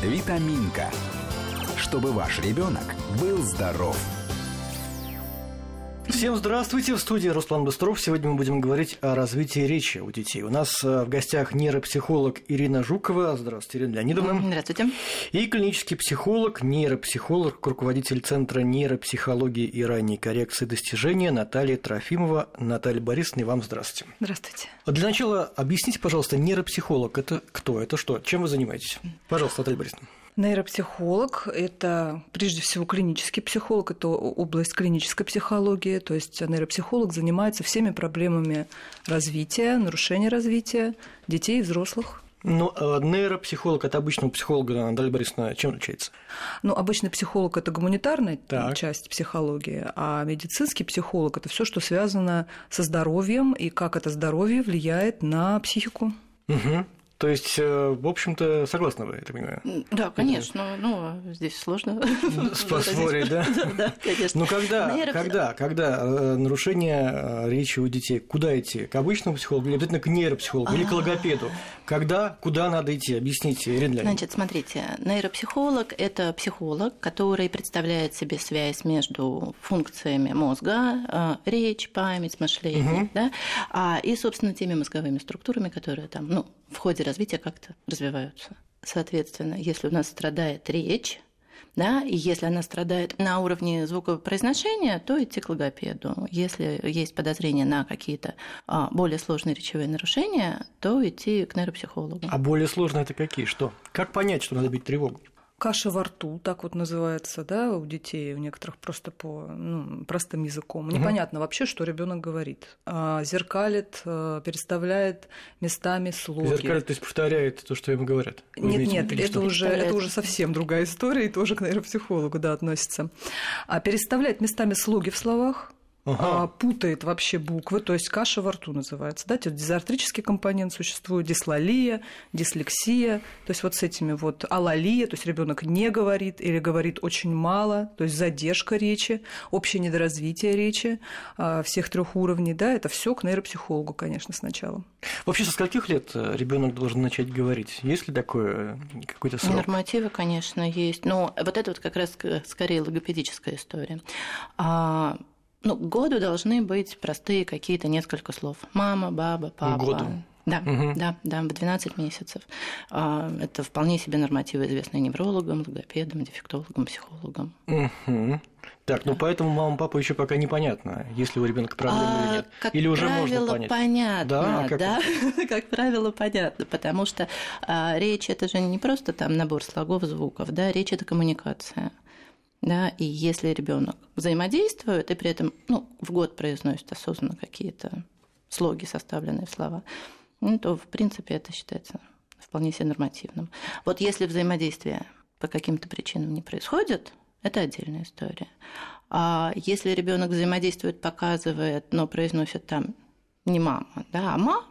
Витаминка. Чтобы ваш ребенок был здоров. Всем здравствуйте, в студии Руслан Быстров. Сегодня мы будем говорить о развитии речи у детей. У нас э, в гостях нейропсихолог Ирина Жукова. Здравствуйте, Ирина Леонидовна. Здравствуйте. И клинический психолог, нейропсихолог, руководитель Центра нейропсихологии и ранней коррекции достижения Наталья Трофимова. Наталья Борисовна, и вам здравствуйте. Здравствуйте. Для начала объясните, пожалуйста, нейропсихолог – это кто, это что, чем вы занимаетесь? Пожалуйста, Наталья Борисовна. Нейропсихолог – это прежде всего клинический психолог, это область клинической психологии, то есть нейропсихолог занимается всеми проблемами развития, нарушения развития детей и взрослых. Ну, а нейропсихолог от обычного психолога, Наталья Борисовна, чем отличается? Ну, обычный психолог – это гуманитарная Так. часть психологии, а медицинский психолог – это все, что связано со здоровьем и как это здоровье влияет на психику. Угу. То есть, э, в общем-то, согласны вы, я так понимаю? Да, конечно. Ну, здесь сложно. Поспорить, да? Да, конечно. Ну, когда, когда, когда э, нарушение э, речи у детей, куда идти? К обычному психологу или обязательно к нейропсихологу или к логопеду? Когда, куда надо идти? Объясните, Ирина. Значит, смотрите, нейропсихолог – это психолог, который представляет себе связь между функциями мозга, речь, память, мышление, да, а, и, собственно, теми мозговыми структурами, которые там, ну, в ходе развития как-то развиваются. Соответственно, если у нас страдает речь, да, и если она страдает на уровне звукопроизношения, то идти к логопеду. Если есть подозрение на какие-то а, более сложные речевые нарушения, то идти к нейропсихологу. А более сложно это какие? Что? Как понять, что надо бить тревогу? Каша во рту, так вот называется, да, у детей, у некоторых просто по ну, простым языком. Непонятно вообще, что ребенок говорит. А, зеркалит, э, переставляет местами слоги. Зеркаль, то есть повторяет то, что ему говорят. Вы Нет, нет, это что? уже, это уже совсем другая история, и тоже к нейропсихологу да, относится. А переставляет местами слоги в словах, Ага. а, путает вообще буквы, то есть каша во рту называется. Да? Вот дизартрический компонент существует, дислалия, дислексия, то есть вот с этими вот алалия, то есть ребенок не говорит или говорит очень мало, то есть задержка речи, общее недоразвитие речи а, всех трех уровней, да, это все к нейропсихологу, конечно, сначала. Вообще, со скольких лет ребенок должен начать говорить? Есть ли такое э, какой-то срок? Нормативы, конечно, есть. Но вот это вот как раз скорее логопедическая история. Ну, к году должны быть простые какие-то несколько слов. Мама, баба, папа. году? Да, Мгм. да, да, в 12 месяцев. А, Это вполне себе нормативы, известные неврологам, логопедам, дефектологам, психологам. Мгм. Так, ну поэтому мама, папа еще пока непонятно, есть ли у ребенка проблемы или А, нет. Как или уже правило, можно понять. понятно, Да? А как да, как правило, понятно, потому что а, речь это же не просто там набор слогов, звуков, да, речь это коммуникация. Да, и если ребенок взаимодействует и при этом ну, в год произносит осознанно какие-то слоги, составленные в слова, ну, то, в принципе, это считается вполне себе нормативным. Вот если взаимодействие по каким-то причинам не происходит, это отдельная история. А если ребенок взаимодействует, показывает, но произносит там не мама, да, а ма,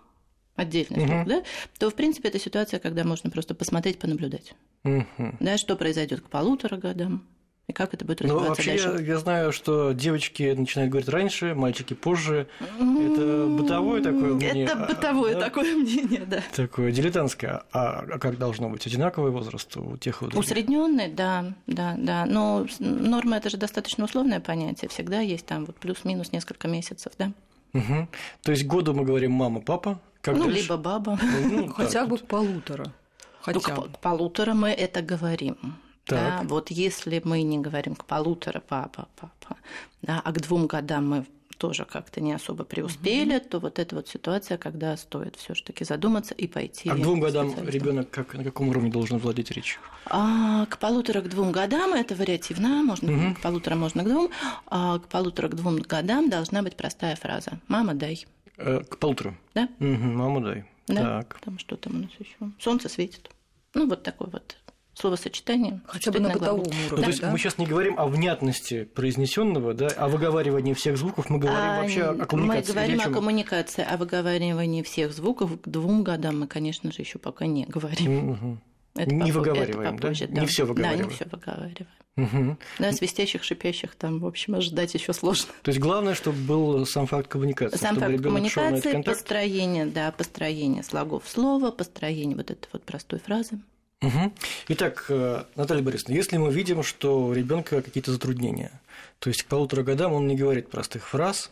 отдельный Мгм. слог, да, то, в принципе, это ситуация, когда можно просто посмотреть, понаблюдать, Мгм. да, что произойдет к полутора годам, и как это будет Ну, развиваться вообще, я, дальше. я знаю, что девочки начинают говорить раньше, мальчики позже. Это бытовое такое мнение? Это а, бытовое да? такое мнение, да. Такое дилетантское. А а как должно быть? Одинаковый возраст у тех и у других? Усредненный, да, да, да. Но норма это же достаточно условное понятие. Всегда есть там вот плюс-минус несколько месяцев, да. Мгм. То есть году мы говорим мама, папа. Как ну, дальше? либо баба. Ну, Хотя так бы вот. полутора. Ну, Хотя бы. к полутора мы это говорим. Да, вот если мы не говорим к полутора папа, папа, да, а к двум годам мы тоже как-то не особо преуспели, то вот эта вот ситуация, когда стоит все таки задуматься и пойти. А к двум годам ребенок как, на каком уровне должен владеть речью? А, к полутора к двум годам это вариативно, можно Мгм. к полутора можно к двум, а к полутора к двум годам должна быть простая фраза: "Мама, дай", Э, к полутору. да, Мгм, маму дай. да, Так. там что там у нас еще, солнце светит, ну вот такой вот словосочетание. Хотя бы на бытовом глагол. Ну, уровне, то есть да? мы сейчас не говорим о внятности произнесенного, да, о выговаривании всех звуков, мы говорим А, вообще о коммуникации. Мы говорим о чём? коммуникации, о выговаривании всех звуков. К двум годам мы, конечно же, еще пока не говорим. Это Не попо- выговариваем, это да? попозже, Не Да, выговариваем. не все выговариваем. Угу. Да, свистящих, шипящих там, в общем, ожидать еще сложно. То есть главное, чтобы был сам факт коммуникации. Сам факт коммуникации, построение, да, построение слогов слова, построение вот этой вот простой фразы. Угу. Итак, э, Наталья Борисовна, если мы видим, что у ребенка какие-то затруднения, то есть к полутора годам он не говорит простых фраз,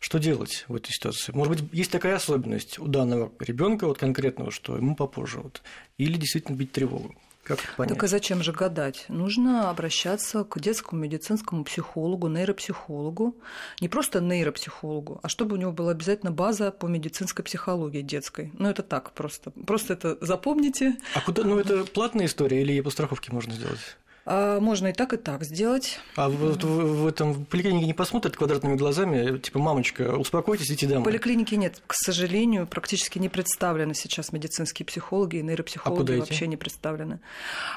что делать в этой ситуации? Может быть, есть такая особенность у данного ребенка, вот конкретного, что ему попозже, вот, или действительно бить тревогу? Как это понять? Так а зачем же гадать? Нужно обращаться к детскому медицинскому психологу, нейропсихологу. Не просто нейропсихологу, а чтобы у него была обязательно база по медицинской психологии детской. Ну, это так просто. Просто это запомните. А куда? Ну, это платная история или по страховке можно сделать? А, можно и так, и так сделать. А вот в, в этом поликлинике не посмотрят квадратными глазами, типа, мамочка, успокойтесь, идите домой. В поликлинике нет. К сожалению, практически не представлены сейчас медицинские психологи и нейропсихологи а вообще не представлены.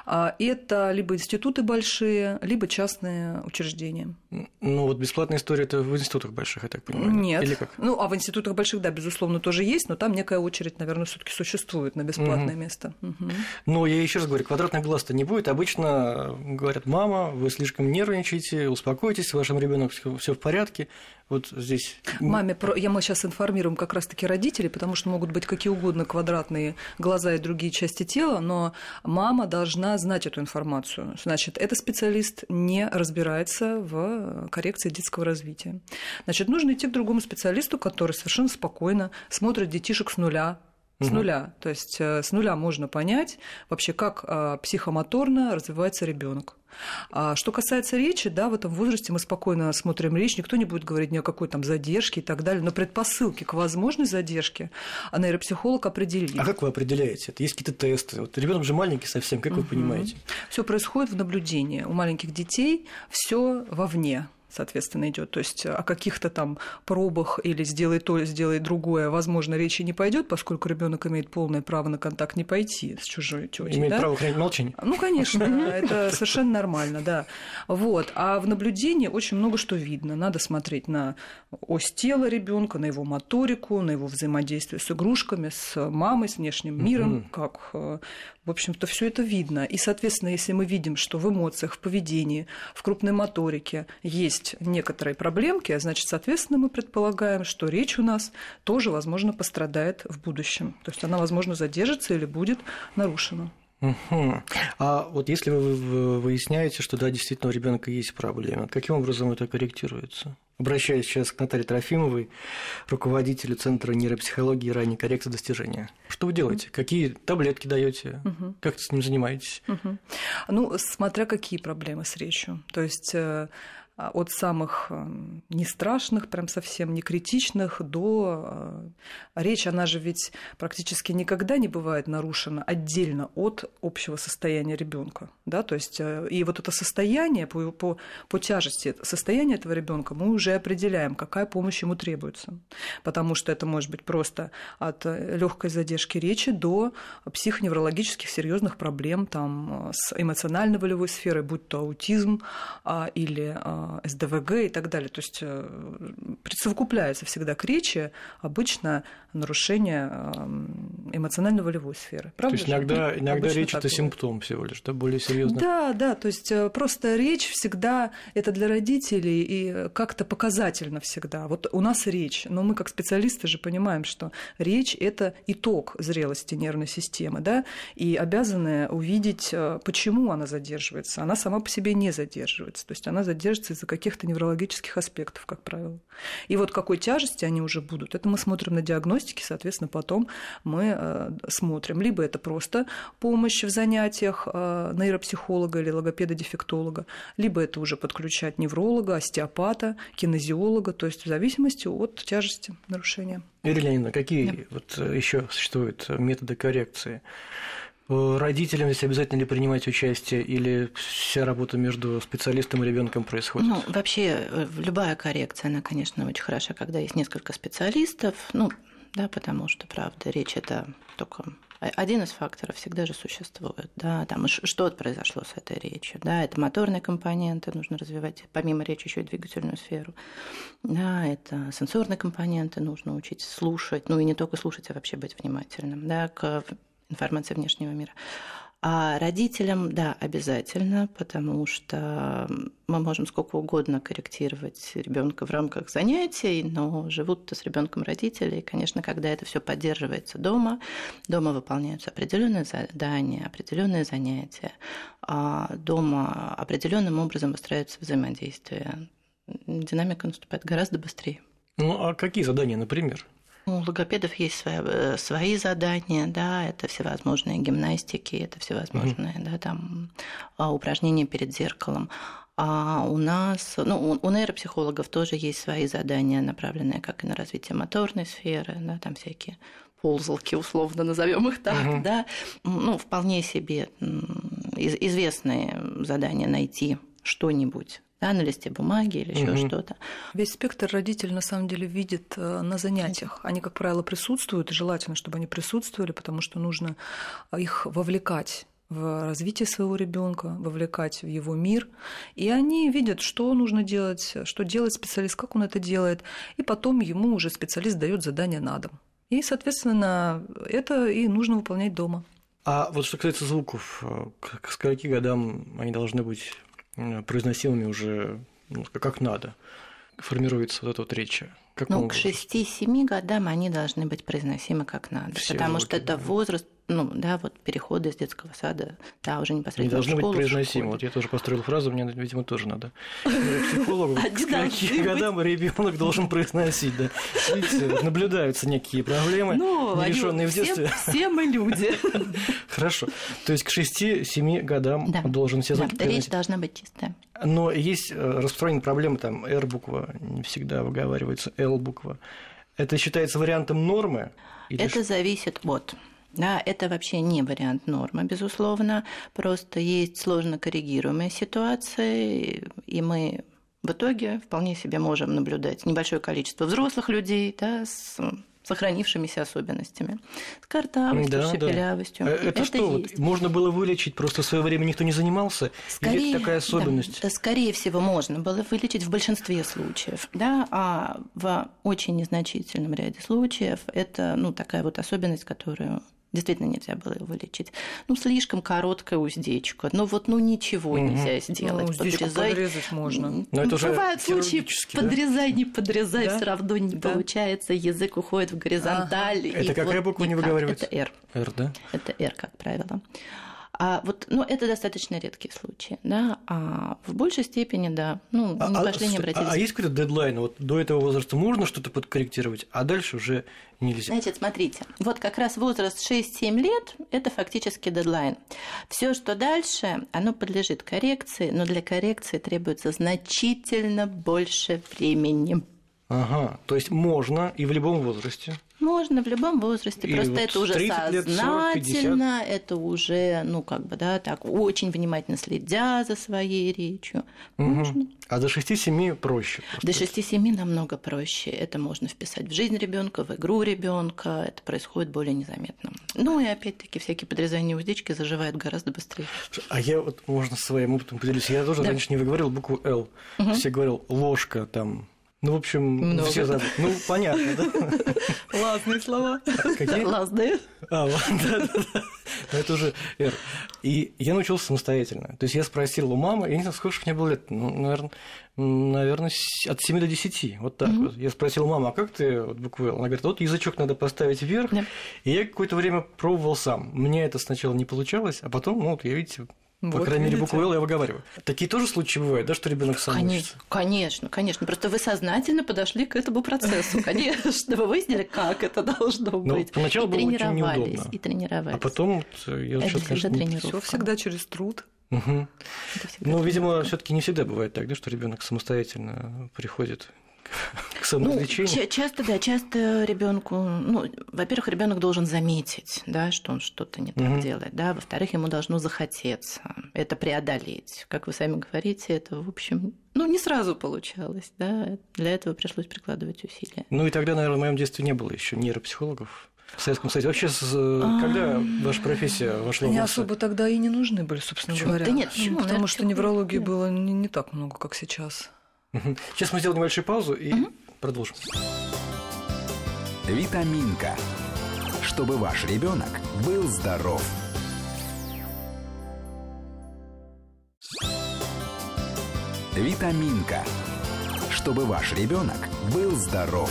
А, это либо институты большие, либо частные учреждения. Ну, вот бесплатная история это в институтах больших, я так понимаю. Нет. Или как? Ну, а в институтах больших, да, безусловно, тоже есть, но там некая очередь, наверное, все таки существует на бесплатное угу. место. Угу. Но я еще раз говорю, квадратных глаз-то не будет. Обычно говорят, мама, вы слишком нервничаете, успокойтесь, с вашим ребенком все в порядке. Вот здесь. Маме, про... я мы сейчас информируем как раз-таки родителей, потому что могут быть какие угодно квадратные глаза и другие части тела, но мама должна знать эту информацию. Значит, этот специалист не разбирается в коррекции детского развития. Значит, нужно идти к другому специалисту, который совершенно спокойно смотрит детишек с нуля, с нуля. То есть э, с нуля можно понять вообще, как э, психомоторно развивается ребенок. А что касается речи, да, в этом возрасте мы спокойно смотрим речь, никто не будет говорить ни о какой там задержке и так далее, но предпосылки к возможной задержке а нейропсихолог определит. А как вы определяете это? Есть какие-то тесты? Вот ребенок же маленький совсем, как угу. вы понимаете? Все происходит в наблюдении. У маленьких детей все вовне соответственно, идет. То есть о каких-то там пробах или сделай то, сделай другое, возможно, речи не пойдет, поскольку ребенок имеет полное право на контакт не пойти с чужой тетей. Имеет да? право хранить молчание. Ну, конечно, это совершенно нормально, да. Вот. А в наблюдении очень много что видно. Надо смотреть на ось тела ребенка, на его моторику, на его взаимодействие с игрушками, с мамой, с внешним миром, как э, в общем-то, все это видно. И, соответственно, если мы видим, что в эмоциях, в поведении, в крупной моторике есть некоторые проблемки, значит, соответственно, мы предполагаем, что речь у нас тоже, возможно, пострадает в будущем. То есть она, возможно, задержится или будет нарушена. Угу. А вот если вы выясняете, что да, действительно у ребенка есть проблемы, каким образом это корректируется? Обращаюсь сейчас к Наталье Трофимовой, руководителю Центра нейропсихологии и ранней коррекции достижения. Что вы делаете? Какие таблетки даете? Угу. Как с ним занимаетесь? Угу. Ну, смотря какие проблемы с речью. То есть э, а, от самых эм, не страшных, прям совсем не критичных, до... Э, речь, она же ведь практически никогда не бывает нарушена отдельно от общего состояния ребенка. Да? То есть, э, и вот это состояние, по, по, по тяжести состояния этого ребенка мы уже определяем, какая помощь ему требуется. Потому что это может быть просто от э, легкой задержки речи до психоневрологических серьезных проблем там, с эмоционально-волевой сферой, будь то аутизм а, или а, СДВГ и так далее. То есть э, присовокупляется всегда к речи обычно нарушение эм, эмоционально-волевой сферы. Правда то есть иногда, иногда речь это симптом всего лишь, да, более серьезно. Да, да, то есть э, просто речь всегда это для родителей и как-то показательно всегда. Вот у нас речь, но мы как специалисты же понимаем, что речь это итог зрелости нервной системы, да, и обязаны увидеть, э, почему она задерживается. Она сама по себе не задерживается, то есть она задерживается из-за каких-то неврологических аспектов, как правило. И вот какой тяжести они уже будут, это мы смотрим на диагностике, соответственно, потом мы э, смотрим. Либо это просто помощь в занятиях э, нейропсихолога или логопеда-дефектолога, либо это уже подключать невролога, остеопата, кинезиолога, то есть в зависимости от тяжести нарушения. Ирина Леонидовна, какие да. вот э, еще существуют методы коррекции? Э, родителям здесь обязательно ли принимать участие или вся работа между специалистом и ребенком происходит? Ну, вообще, э, любая коррекция, она, конечно, очень хороша, когда есть несколько специалистов, ну, да, потому что, правда, речь это только один из факторов всегда же существует, да, там что произошло с этой речью, да, это моторные компоненты, нужно развивать, помимо речи еще и двигательную сферу, да, это сенсорные компоненты, нужно учить слушать, ну и не только слушать, а вообще быть внимательным, да, к информации внешнего мира. А родителям, да, обязательно, потому что мы можем сколько угодно корректировать ребенка в рамках занятий, но живут-то с ребенком родители. И, конечно, когда это все поддерживается дома, дома выполняются определенные задания, определенные занятия, а дома определенным образом выстраивается взаимодействие, динамика наступает гораздо быстрее. Ну, а какие задания, например? У логопедов есть свои, э, свои задания, да, это всевозможные гимнастики, это всевозможные, угу. да, там а, упражнения перед зеркалом. А у нас, ну, у нейропсихологов тоже есть свои задания, направленные как и на развитие моторной сферы, да, там всякие ползалки, условно назовем их так, угу. да, ну, вполне себе известные задания найти что-нибудь да, на листе бумаги или еще угу. что-то. Весь спектр родитель на самом деле видит э, на занятиях. Они, как правило, присутствуют, и желательно, чтобы они присутствовали, потому что нужно их вовлекать в развитие своего ребенка, вовлекать в его мир. И они видят, что нужно делать, что делает специалист, как он это делает. И потом ему уже специалист дает задание на дом. И, соответственно, это и нужно выполнять дома. А вот что касается звуков, э, к скольки годам они должны быть Э, произносимыми уже ну, как надо. Формируется вот эта вот речь. Ну, к 6-7 годам они должны быть произносимы как надо, Все потому звуки, что это да. возраст ну, да, вот переходы из детского сада, да, уже непосредственно Не должны быть произносимы. Вот я тоже построил фразу, мне, видимо, тоже надо. Психологу, к каким годам ребенок должен произносить, да. Видите, наблюдаются некие проблемы, ну, нерешенные в детстве. Все мы люди. Хорошо. То есть к 6-7 годам должен все звуки Речь должна быть чистая. Но есть э, распространенные проблемы, там, R-буква не всегда выговаривается, L-буква. Это считается вариантом нормы? Это зависит от да, это вообще не вариант нормы, безусловно. Просто есть сложно коррегируемые ситуации, и мы в итоге вполне себе можем наблюдать небольшое количество взрослых людей да, с сохранившимися особенностями. С картавостью, да, шепелявостью. Да. Э, это, это что, есть. можно было вылечить, просто в свое время никто не занимался? Скорее, Или это такая особенность? Да, скорее всего, можно было вылечить в большинстве случаев, да, а в очень незначительном ряде случаев это ну, такая вот особенность, которую Действительно нельзя было его вылечить. Ну, слишком короткая уздечка. Ну, вот, ну, ничего угу. нельзя сделать. Ну, Подрезай. подрезать можно. Но это уже Бывают случаи, да? подрезай, не подрезай, да? все равно не да? получается. Язык уходит в горизонталь. Ага. Это какая вот буква не выговаривается? Это R. R, да? Это R, как правило. А вот, ну, это достаточно редкие случаи, да, а в большей степени, да, ну, а, не а, пошли, не обратились. А, а есть какой-то дедлайн? Вот до этого возраста можно что-то подкорректировать, а дальше уже нельзя? Значит, смотрите, вот как раз возраст 6-7 лет – это фактически дедлайн. Все, что дальше, оно подлежит коррекции, но для коррекции требуется значительно больше времени. Ага, то есть можно и в любом возрасте. Можно в любом возрасте, и просто вот это уже сознательно, лет, это уже, ну, как бы, да, так, очень внимательно следя за своей речью. Угу. Можно. А до 6-7 проще? До 6-7 намного проще. Это можно вписать в жизнь ребенка, в игру ребенка. Это происходит более незаметно. Ну и опять-таки всякие подрезания уздечки заживают гораздо быстрее. А я вот, можно своим опытом поделюсь. Я тоже да. раньше не выговорил букву «Л». Угу. Все говорил «ложка», там, ну, в общем, Много. все забыли. Ну, понятно, да? Лазные слова. Какие? Лазные. А, ладно, да, да, да. Но это уже R. И я научился самостоятельно. То есть я спросил у мамы, я не знаю, сколько мне было лет, ну, наверное, наверное, от 7 до 10, вот так mm-hmm. вот. Я спросил маму, а как ты вот букву L? Она говорит, вот язычок надо поставить вверх. Yeah. И я какое-то время пробовал сам. Мне это сначала не получалось, а потом, ну, вот я, видите, по вот, крайней мере, букву Л я выговариваю. Такие тоже случаи бывают, да, что ребенок сам конечно, учится? Конечно, конечно. Просто вы сознательно подошли к этому процессу. Конечно, вы выяснили, как это должно ну, быть. Поначалу было очень неудобно. И тренировались. А потом я это сейчас, конечно, все всегда через труд. Угу. Ну, видимо, все-таки не всегда бывает так, да, что ребенок самостоятельно приходит к самолечению? Ну, часто, да, часто ребенку, ну, во-первых, ребенок должен заметить, да, что он что-то не так угу. делает, да, во-вторых, ему должно захотеться это преодолеть. Как вы сами говорите, это, в общем, ну, не сразу получалось, да, для этого пришлось прикладывать усилия. Ну, и тогда, наверное, в моем детстве не было еще нейропсихологов, в Советском Союзе. Вообще, когда ваша профессия вошла Они в особо тогда и не нужны были, собственно почему? говоря. Да нет, почему? Потому Наверное, что неврологии было не, не так много, как сейчас. Сейчас мы сделаем небольшую паузу и угу. продолжим. Витаминка. Чтобы ваш ребенок был здоров. Витаминка. Чтобы ваш ребенок был здоров.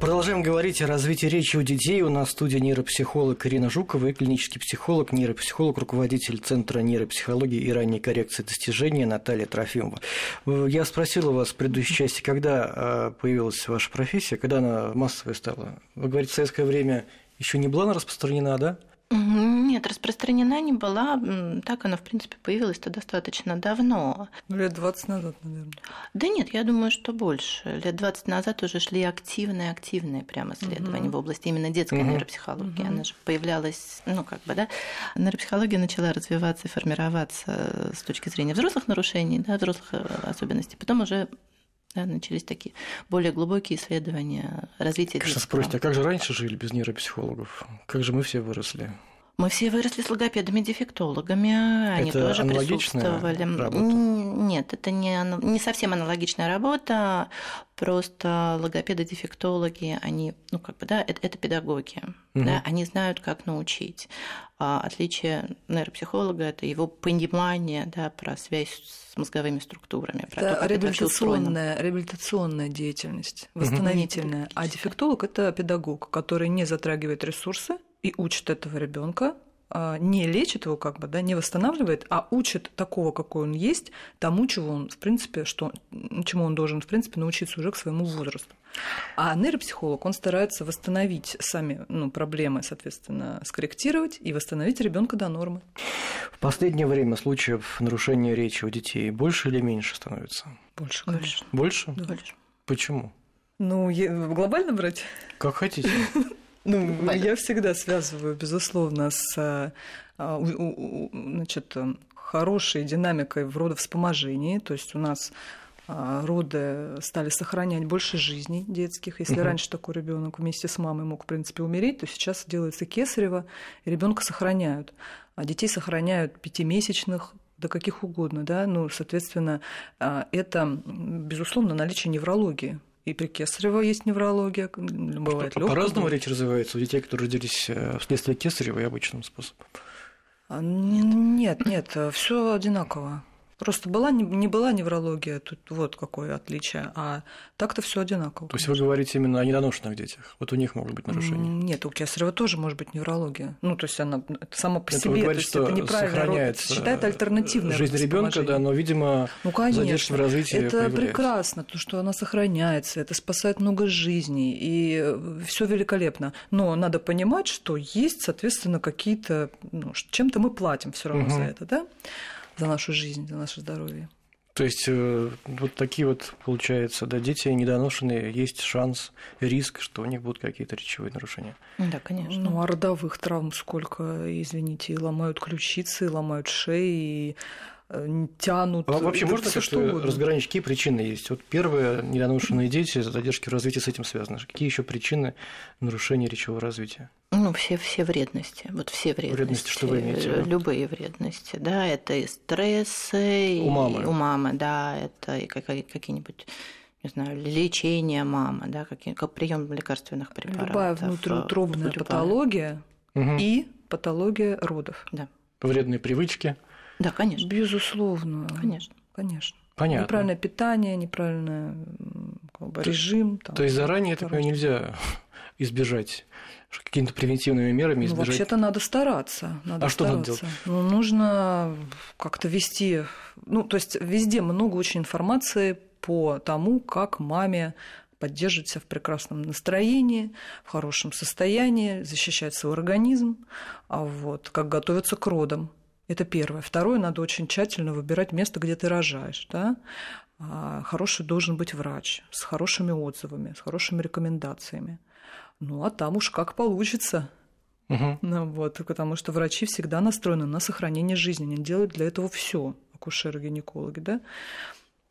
Продолжаем говорить о развитии речи у детей. У нас в студии нейропсихолог Ирина Жукова и клинический психолог, нейропсихолог, руководитель Центра нейропсихологии и ранней коррекции достижения Наталья Трофимова. Я спросил у вас в предыдущей части, когда а, появилась ваша профессия, когда она массовой стала. Вы говорите, в советское время еще не была она распространена, да? Нет, распространена не была. Так она, в принципе, появилась-то достаточно давно. Ну, лет 20 назад, наверное. Да нет, я думаю, что больше. Лет 20 назад уже шли активные-активные прямо исследования угу. в области именно детской угу. нейропсихологии. Угу. Она же появлялась, ну, как бы, да. Нейропсихология начала развиваться и формироваться с точки зрения взрослых нарушений, да, взрослых э, особенностей. Потом уже да, начались такие более глубокие исследования развития Конечно, спросите, а как же раньше жили без нейропсихологов? Как же мы все выросли? Мы все выросли с логопедами-дефектологами, они это тоже присутствовали. Работа? Нет, это не, не совсем аналогичная работа, просто логопеды-дефектологи, они, ну как бы, да, это, это педагоги, угу. да, они знают, как научить. А отличие нейропсихолога – это его понимание, да, про связь с мозговыми структурами. Про это то, реабилитационная, это реабилитационная деятельность, восстановительная. Угу. А дефектолог – это педагог, который не затрагивает ресурсы, и учит этого ребенка, а, не лечит его, как бы, да, не восстанавливает, а учит такого, какой он есть, тому, чего он, в принципе, что, чему он должен, в принципе, научиться уже к своему возрасту. А нейропсихолог, он старается восстановить сами ну, проблемы, соответственно, скорректировать и восстановить ребенка до нормы. В последнее время случаев нарушения речи у детей больше или меньше становится? Больше, конечно. Больше? Да. Больше. Почему? Ну, глобально брать? Как хотите. Ну, я всегда связываю, безусловно, с а, значит, хорошей динамикой в родовспоможении. То есть у нас а, роды стали сохранять больше жизней детских. Если угу. раньше такой ребенок вместе с мамой мог, в принципе, умереть, то сейчас делается кесарево, и ребенка сохраняют. А детей сохраняют пятимесячных, до каких угодно, да, ну, соответственно, а, это, безусловно, наличие неврологии и при Кесарево есть неврология, бывает легкая. По-разному речь развивается у детей, которые родились э, вследствие Кесарева и обычным способом? А, нет, нет, все одинаково. Просто была, не была неврология, тут вот какое отличие, а так-то все одинаково. То есть вы говорите именно о недоношенных детях, вот у них могут быть нарушения? Нет, у Кесарева тоже может быть неврология. Ну, то есть она само по это себе, говорите, то есть это неправильно, это считает альтернативной Жизнь ребенка, да, но, видимо, ну, конечно, задержка в развитии Это появляется. прекрасно, то, что она сохраняется, это спасает много жизней, и все великолепно. Но надо понимать, что есть, соответственно, какие-то, ну, чем-то мы платим все равно угу. за это, да? За нашу жизнь, за наше здоровье. То есть э, вот такие вот, получается, да, дети недоношенные, есть шанс, риск, что у них будут какие-то речевые нарушения. Да, конечно. Ну, а родовых травм сколько, извините, и ломают ключицы, и ломают шеи, и тянут. А вообще можно сказать, что, что разграничить, какие причины есть? Вот первое, недоношенные дети, задержки в развитии с этим связаны. Какие еще причины нарушения речевого развития? Ну, все, все вредности. Вот все вредности. Вредности, что вы имеете? Любые вредности, да, это и стрессы. У мамы. И у мамы, да, это и какие-нибудь не знаю, лечение мамы, да, какие, как прием лекарственных препаратов. Любая внутриутробная любая. патология угу. и патология родов. Да. Вредные привычки. Да, конечно. Безусловно. Конечно. Конечно. Понятно. Неправильное питание, неправильный как бы, режим. Там, то есть заранее, это нельзя избежать какими-то превентивными мерами избежать? Ну, вообще-то надо стараться. Надо а стараться. что надо делать? Ну, нужно как-то вести... Ну, то есть везде много очень информации по тому, как маме поддерживать себя в прекрасном настроении, в хорошем состоянии, защищать свой организм, а вот, как готовиться к родам. Это первое. Второе, надо очень тщательно выбирать место, где ты рожаешь. Да? А, хороший должен быть врач с хорошими отзывами, с хорошими рекомендациями. Ну, а там уж как получится. Угу. Ну, вот, потому что врачи всегда настроены на сохранение жизни, они делают для этого все, акушеры-гинекологи, да.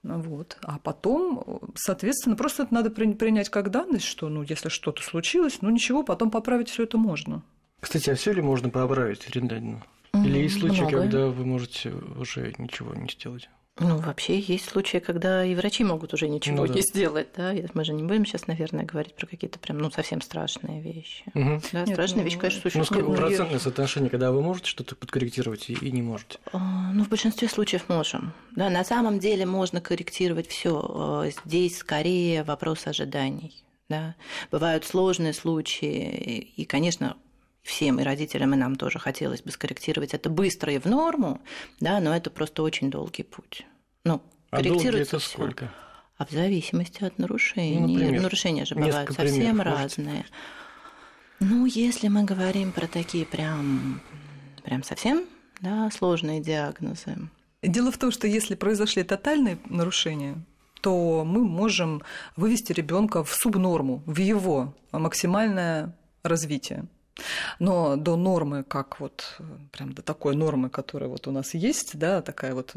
Ну, вот. А потом, соответственно, просто это надо принять как данность, что, ну, если что-то случилось, ну, ничего, потом поправить все это можно. Кстати, а все ли можно поправить, Ирина Даниловна? Или есть случаи, Много. когда вы можете уже ничего не сделать? Ну, вообще есть случаи, когда и врачи могут уже ничего Ну да. не сделать, да. Мы же не будем сейчас, наверное, говорить про какие-то прям, ну, совсем страшные вещи. Мгм. Да, Нет, страшные ну, вещи, конечно, Ну, существуют. сколько ну, процентное соотношение, когда вы можете что-то подкорректировать и, и не можете? А, Ну, в большинстве случаев можем. Да, на самом деле можно корректировать все. Здесь скорее вопрос ожиданий. Да. Бывают сложные случаи, и, конечно, всем, и родителям, и нам тоже хотелось бы скорректировать это быстро и в норму, да, но это просто очень долгий путь. Ну, А корректируется это всё. сколько? А в зависимости от нарушений. Ну, например, Нарушения же бывают совсем примеров можете? разные. Ну, если мы говорим про такие прям, прям совсем да, сложные диагнозы, Дело в том, что если произошли тотальные нарушения, то мы можем вывести ребенка в субнорму, в его максимальное развитие. Но до нормы, как вот прям до такой нормы, которая вот у нас есть, да, такая вот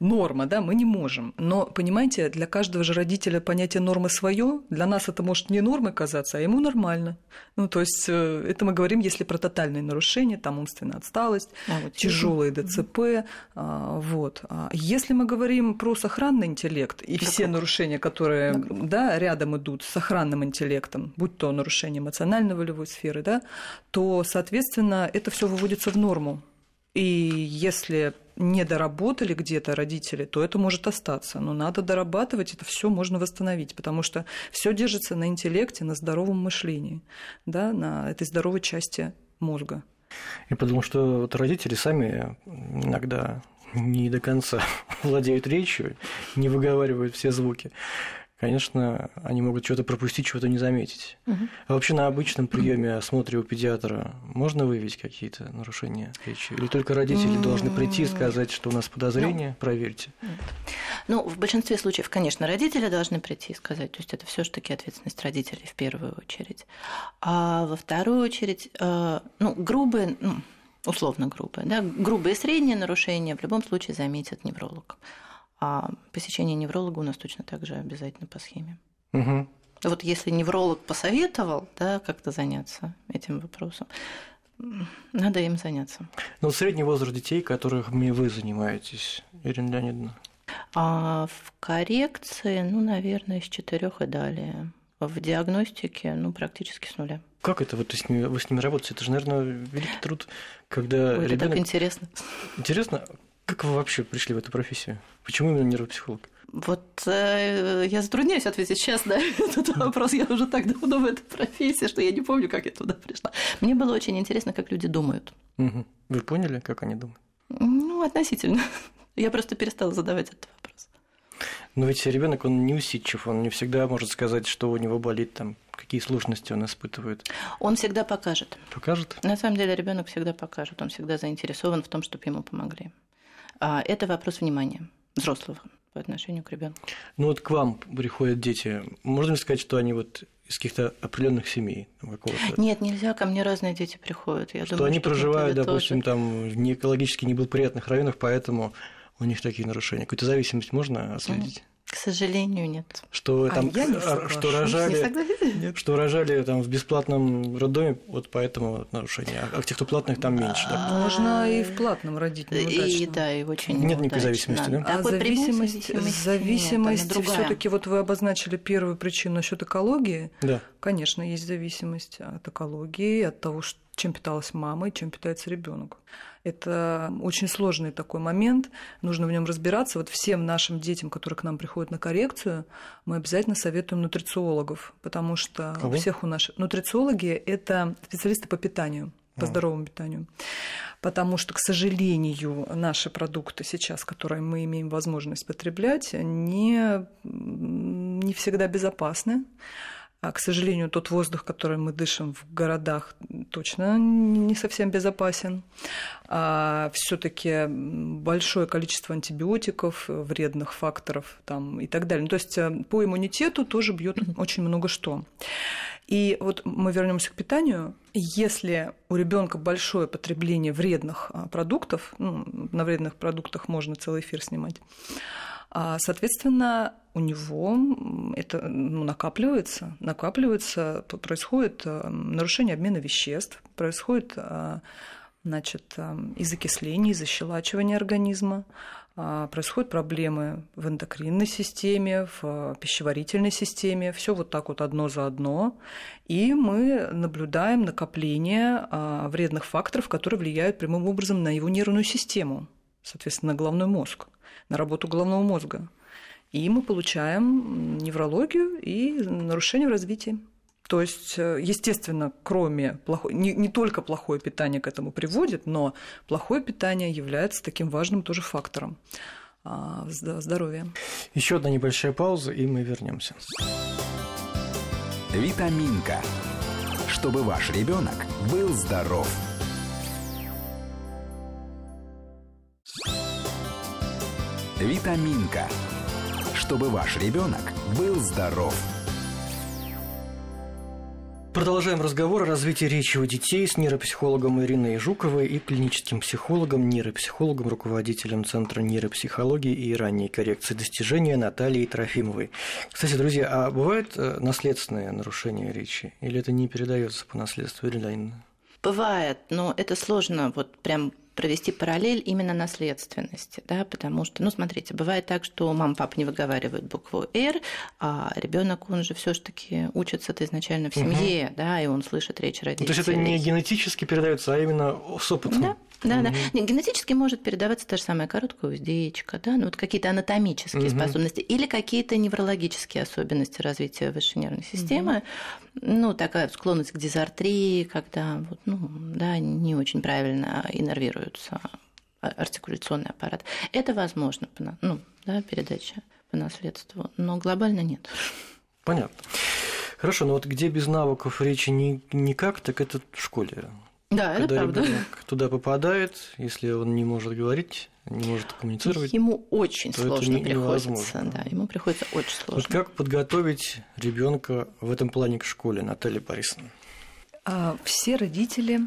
норма, да, мы не можем. Но, понимаете, для каждого же родителя понятие нормы свое. Для нас это может не нормой казаться, а ему нормально. Ну, то есть э, это мы говорим, если про тотальные нарушения, там умственная отсталость, аутизм. тяжелые ДЦП. а, Вот. А Если мы говорим про сохранный интеллект и Так все вот. нарушения, которые да, рядом идут с сохранным интеллектом, будь то нарушение эмоционально-волевой сферы, да, то, соответственно, это все выводится в норму. И если не доработали где-то родители, то это может остаться. Но надо дорабатывать, это все можно восстановить, потому что все держится на интеллекте, на здоровом мышлении, да, на этой здоровой части мозга. Я подумал, что вот родители сами иногда не до конца владеют речью, не выговаривают все звуки. Конечно, они могут что-то пропустить, чего-то не заметить. Мгм. А вообще на обычном приеме осмотре у педиатра можно выявить какие-то нарушения речи? Или только родители должны прийти и сказать, что у нас подозрение, проверьте? Ну, в большинстве случаев, конечно, родители должны прийти и сказать, то есть это все таки ответственность родителей в первую очередь. А во вторую очередь, э, ну, грубые, ну, условно грубые, да, грубые средние нарушения в любом случае заметит невролог. А посещение невролога у нас точно так же обязательно по схеме. Угу. Вот если невролог посоветовал, да, как-то заняться этим вопросом, надо им заняться. Ну, средний возраст детей, которыми вы занимаетесь, Ирина Леонидовна. А в коррекции, ну, наверное, с четырех и далее. В диагностике, ну, практически с нуля. Как это вот с ними, вы с ними работаете? Это же, наверное, великий труд, когда Ой, это так ребенок. интересно. Интересно, как вы вообще пришли в эту профессию? Почему именно нейропсихолог? Вот э, я затрудняюсь ответить сейчас на этот вопрос. Я уже так давно в этой профессии, что я не помню, как я туда пришла. Мне было очень интересно, как люди думают. Мгм. Вы поняли, как они думают? Ну, относительно. Я просто перестала задавать этот вопрос. Но ведь ребенок, он не усидчив, он не всегда может сказать, что у него болит, там, какие сложности он испытывает. Он всегда покажет. Покажет? На самом деле ребенок всегда покажет, он всегда заинтересован в том, чтобы ему помогли. А это вопрос внимания взрослого по отношению к ребенку. Ну вот к вам приходят дети. Можно ли сказать, что они вот из каких-то определенных семей какого-то? Нет, нельзя, ко мне разные дети приходят. Я что думаю, они что проживают, допустим, тоже. там в не экологически неблагоприятных районах, поэтому у них такие нарушения. Какую-то зависимость можно отследить? К сожалению, нет. Что А там я не соглашусь. что Не рожали, согласен? что рожали там в бесплатном роддоме, вот поэтому вот нарушения. А тех, кто платных, там меньше. да? Можно и в платном родить И неудачно. да, и очень Нет никакой неудачно. зависимости, да? А Такой прямой зависимость, зависимости зависимость другая. все-таки вот вы обозначили первую причину насчет экологии. Да. Конечно, есть зависимость от экологии, от того, чем питалась мама и чем питается ребенок. Это очень сложный такой момент, нужно в нем разбираться. Вот всем нашим детям, которые к нам приходят на коррекцию, мы обязательно советуем нутрициологов, потому что Кого? у всех у наших нутрициологи это специалисты по питанию, по А. здоровому питанию. Потому что, к сожалению, наши продукты сейчас, которые мы имеем возможность потреблять, не, не всегда безопасны. А, к сожалению, тот воздух, который мы дышим в городах, точно не совсем безопасен. А все-таки большое количество антибиотиков, вредных факторов там, и так далее. Ну, то есть э, по иммунитету тоже бьет очень много что. И вот мы вернемся к питанию. Если у ребенка большое потребление вредных а, продуктов, ну, на вредных продуктах можно целый эфир снимать, Соответственно, у него это ну, накапливается, накапливается, происходит э, нарушение обмена веществ, происходит а, значит, из окисления, из ощелачивания организма, а, происходят проблемы в эндокринной системе, в пищеварительной системе, все вот так вот одно за одно, и мы наблюдаем накопление а, вредных факторов, которые влияют прямым образом на его нервную систему, соответственно, на головной мозг, на работу головного мозга. И мы получаем неврологию и нарушение в развитии. То есть, э, естественно, кроме плохой, не, не только плохое питание к этому приводит, но плохое питание является таким важным тоже фактором а, здоровья. Еще одна небольшая пауза, и мы вернемся. Витаминка. Чтобы ваш ребенок был здоров. Витаминка. Чтобы ваш ребенок был здоров. Продолжаем разговор о развитии речи у детей с нейропсихологом Ириной Жуковой и клиническим психологом, нейропсихологом, руководителем Центра нейропсихологии и ранней коррекции достижения Натальей Трофимовой. Кстати, друзья, а бывает э, наследственное нарушение речи? Или это не передается по наследству, Ирина Бывает, но это сложно вот прям провести параллель именно наследственности, да, потому что, ну, смотрите, бывает так, что мама, папа не выговаривают букву «Р», а ребенок он же все таки учится-то изначально в семье, угу. да, и он слышит речь родителей. Ну, то есть это не генетически передается, а именно с опытом. Да, да, да. Нет, генетически может передаваться та же самая короткая уздечка, да, ну вот какие-то анатомические угу. способности или какие-то неврологические особенности развития высшей нервной системы, угу. Ну такая склонность к дизартрии, когда вот, ну, да, не очень правильно иннервируется артикуляционный аппарат. Это возможно, ну, да, передача по наследству, но глобально нет. Понятно. Хорошо, но вот где без навыков речи ни, никак, так это в школе. Да, Когда это правда. туда попадает, если он не может говорить, не может коммуницировать. Ему очень сложно не, приходится. Да, ему приходится очень сложно. Вот как подготовить ребенка в этом плане к школе, Наталья Борисовна? А, все родители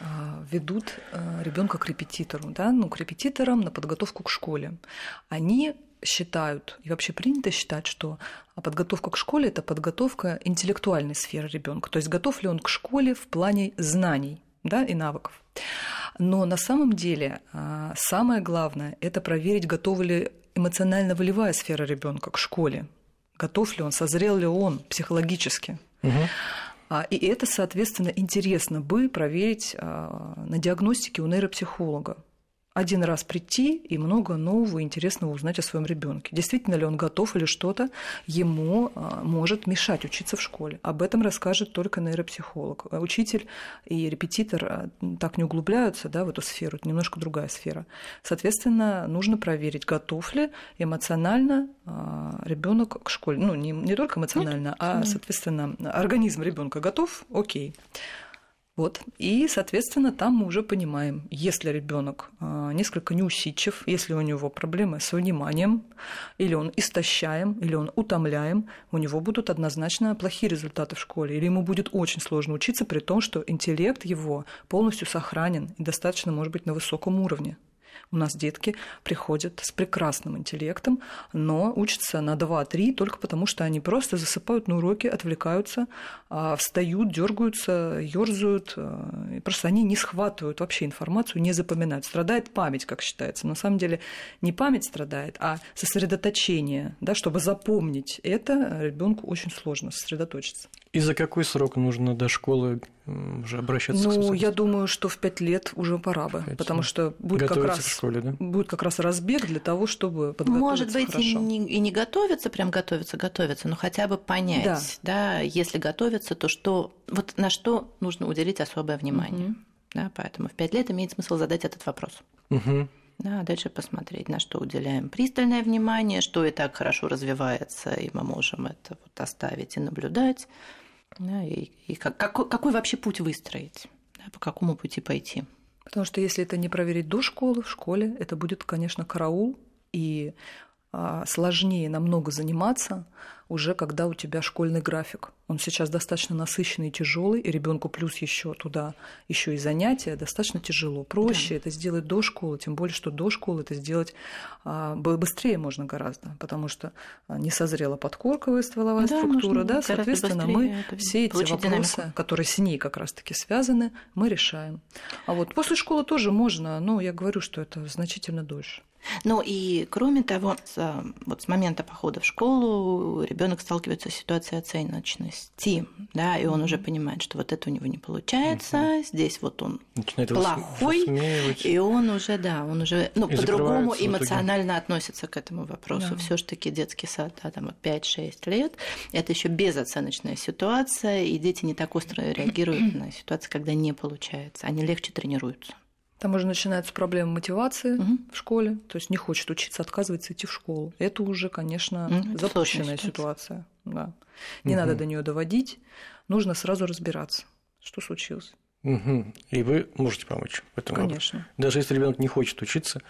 а, ведут а, ребенка к репетитору, да, ну, к репетиторам на подготовку к школе. Они считают, и вообще принято считать, что подготовка к школе – это подготовка интеллектуальной сферы ребенка. То есть готов ли он к школе в плане знаний да, и навыков. Но на самом деле а, самое главное – это проверить, готова ли эмоционально-волевая сфера ребенка к школе. Готов ли он, созрел ли он психологически. Угу. И это, соответственно, интересно бы проверить а, на диагностике у нейропсихолога один раз прийти и много нового и интересного узнать о своем ребенке. Действительно ли он готов или что-то ему а, может мешать учиться в школе. Об этом расскажет только нейропсихолог. А учитель и репетитор а, так не углубляются да, в эту сферу, это немножко другая сфера. Соответственно, нужно проверить, готов ли эмоционально ребенок к школе. Ну, не, не только эмоционально, Нет. а, соответственно, организм ребенка готов, окей. Вот. И, соответственно, там мы уже понимаем, если ребенок а, несколько неусидчив, если у него проблемы с вниманием, или он истощаем, или он утомляем, у него будут однозначно плохие результаты в школе, или ему будет очень сложно учиться, при том, что интеллект его полностью сохранен и достаточно, может быть, на высоком уровне. У нас детки приходят с прекрасным интеллектом, но учатся на 2-3 только потому, что они просто засыпают на уроки, отвлекаются, а, встают, дергаются, ерзают. А, просто они не схватывают вообще информацию, не запоминают. Страдает память, как считается. На самом деле не память страдает, а сосредоточение. Да, чтобы запомнить это, ребенку очень сложно сосредоточиться. И за какой срок нужно до школы уже обращаться ну, к я думаю, что в пять лет уже пора бы, потому что будет как, раз, школе, да? будет как раз разбег для того, чтобы подготовиться Может быть, хорошо. И, не, и не готовиться, прям готовиться, готовиться, но хотя бы понять, да, да если готовиться, то что, вот на что нужно уделить особое внимание. Угу. Да, поэтому в пять лет имеет смысл задать этот вопрос. Угу. Да, дальше посмотреть, на что уделяем пристальное внимание, что и так хорошо развивается, и мы можем это вот оставить и наблюдать. Да, и, и как, какой, какой вообще путь выстроить, да, по какому пути пойти. Потому что если это не проверить до школы, в школе, это будет, конечно, караул, и а, сложнее намного заниматься уже когда у тебя школьный график. Он сейчас достаточно насыщенный и тяжелый, и ребенку плюс еще туда еще и занятия достаточно тяжело. Проще да. это сделать до школы, тем более, что до школы это сделать а, быстрее можно гораздо, потому что а, не созрела подкорковая стволовая да, структура, да, соответственно, мы все эти вопросы, динамику. которые с ней как раз-таки связаны, мы решаем. А вот после школы тоже можно, но я говорю, что это значительно дольше. Ну и кроме того, с, вот с момента похода в школу ребенок сталкивается с ситуацией оценочности, да, и он уже понимает, что вот это у него не получается, mm-hmm. здесь вот он Начинает плохой, и он уже, да, он уже, ну, по-другому эмоционально относится к этому вопросу. Да. все таки детский сад, да, там 5-6 лет, это еще безоценочная ситуация, и дети не так остро реагируют на ситуации, когда не получается, они легче тренируются. Там уже начинаются проблемы мотивации угу. в школе, то есть не хочет учиться, отказывается идти в школу. Это уже, конечно, угу, запущенная ситуация. Да. Не угу. надо до нее доводить, нужно сразу разбираться, что случилось. Угу. И вы можете помочь в этом. Конечно. Году. Даже если ребенок не хочет учиться,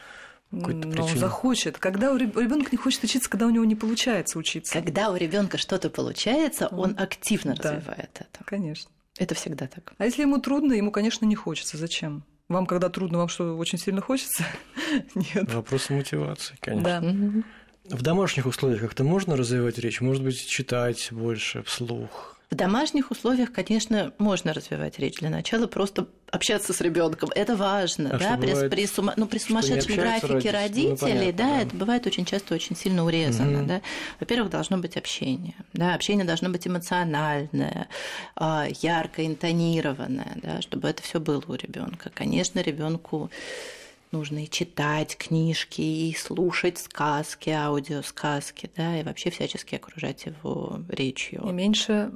но он захочет. Когда у ребенка не хочет учиться, когда у него не получается учиться. Когда у ребенка что-то получается, он активно да. развивает это. Конечно. Это всегда так. А если ему трудно, ему, конечно, не хочется. Зачем? Вам, когда трудно, вам что, очень сильно хочется? Нет. Вопрос мотивации, конечно. Да. В домашних условиях как-то можно развивать речь? Может быть, читать больше вслух? В домашних условиях, конечно, можно развивать речь. Для начала просто общаться с ребенком. Это важно. А да? при, бывает, при, сума... ну, при сумасшедшем графике родителей, ну, понятно, да, да, это бывает очень часто очень сильно урезано. Угу. Да? Во-первых, должно быть общение. Да? Общение должно быть эмоциональное, а, ярко интонированное, да? чтобы это все было у ребенка. Конечно, ребенку нужно и читать книжки, и слушать сказки, аудиосказки, да, и вообще всячески окружать его речью. И меньше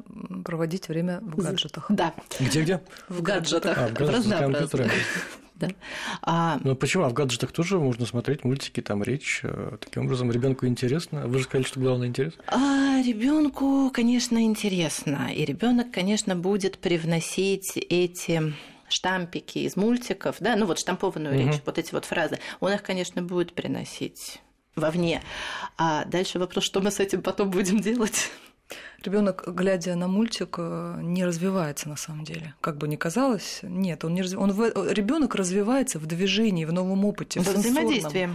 проводить время в гаджетах. Да. Где-где? В гаджетах. А, в гаджетах Да. А... Ну почему? А в гаджетах тоже можно смотреть мультики, там речь. Э, таким образом, ребенку интересно. Вы же сказали, что главное интерес. А, ребенку, конечно, интересно. И ребенок, конечно, будет привносить эти штампики из мультиков, да, ну вот штампованную угу. речь, вот эти вот фразы, он их, конечно, будет приносить вовне. А дальше вопрос, что мы с этим потом будем делать? Ребенок, глядя на мультик, э, не развивается на самом деле. Как бы ни казалось, нет, он не разв... он в... ребенок развивается в движении, в новом опыте, в во взаимодействии,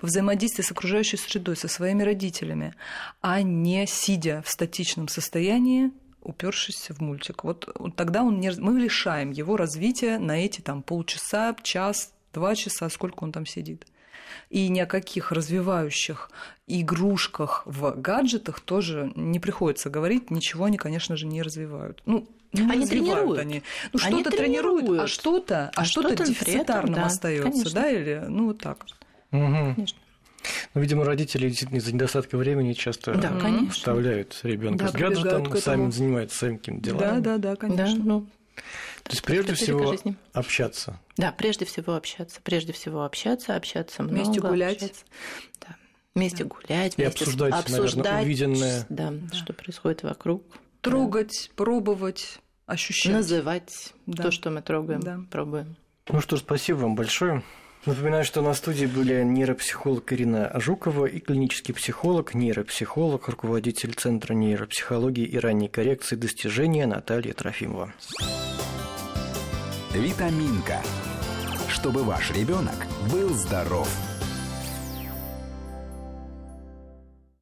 в взаимодействии с окружающей средой, со своими родителями, а не сидя в статичном состоянии упершись в мультик. Вот, вот тогда он не, мы лишаем его развития на эти там полчаса, час, два часа, сколько он там сидит. И ни о каких развивающих игрушках в гаджетах тоже не приходится говорить. Ничего они, конечно же, не развивают. Ну, не они тренируют. Они. Ну, что-то тренируют, тренируют, а что-то, а, а что-то, что дефицитарным да, остается, да, или ну вот так. Угу. Конечно. Ну, видимо, родители действительно из-за недостатка времени часто да, вставляют ребенка да, с гаджетом, сами занимаются своим каким-то делом. Да, да, да, конечно. Да, ну, то есть прежде всего общаться. Да, прежде всего общаться. Прежде всего общаться, общаться много. Вместе гулять. Общаться. Да. Вместе да. гулять, вместе И обсуждать, обсуждать наверное, увиденное. Да, да, что происходит вокруг. Трогать, да. пробовать, ощущать. Называть да. то, что мы трогаем, да. пробуем. Ну что, спасибо вам большое. Напоминаю, что на студии были нейропсихолог Ирина Жукова и клинический психолог, нейропсихолог, руководитель Центра нейропсихологии и ранней коррекции достижения Наталья Трофимова. Витаминка. Чтобы ваш ребенок был здоров.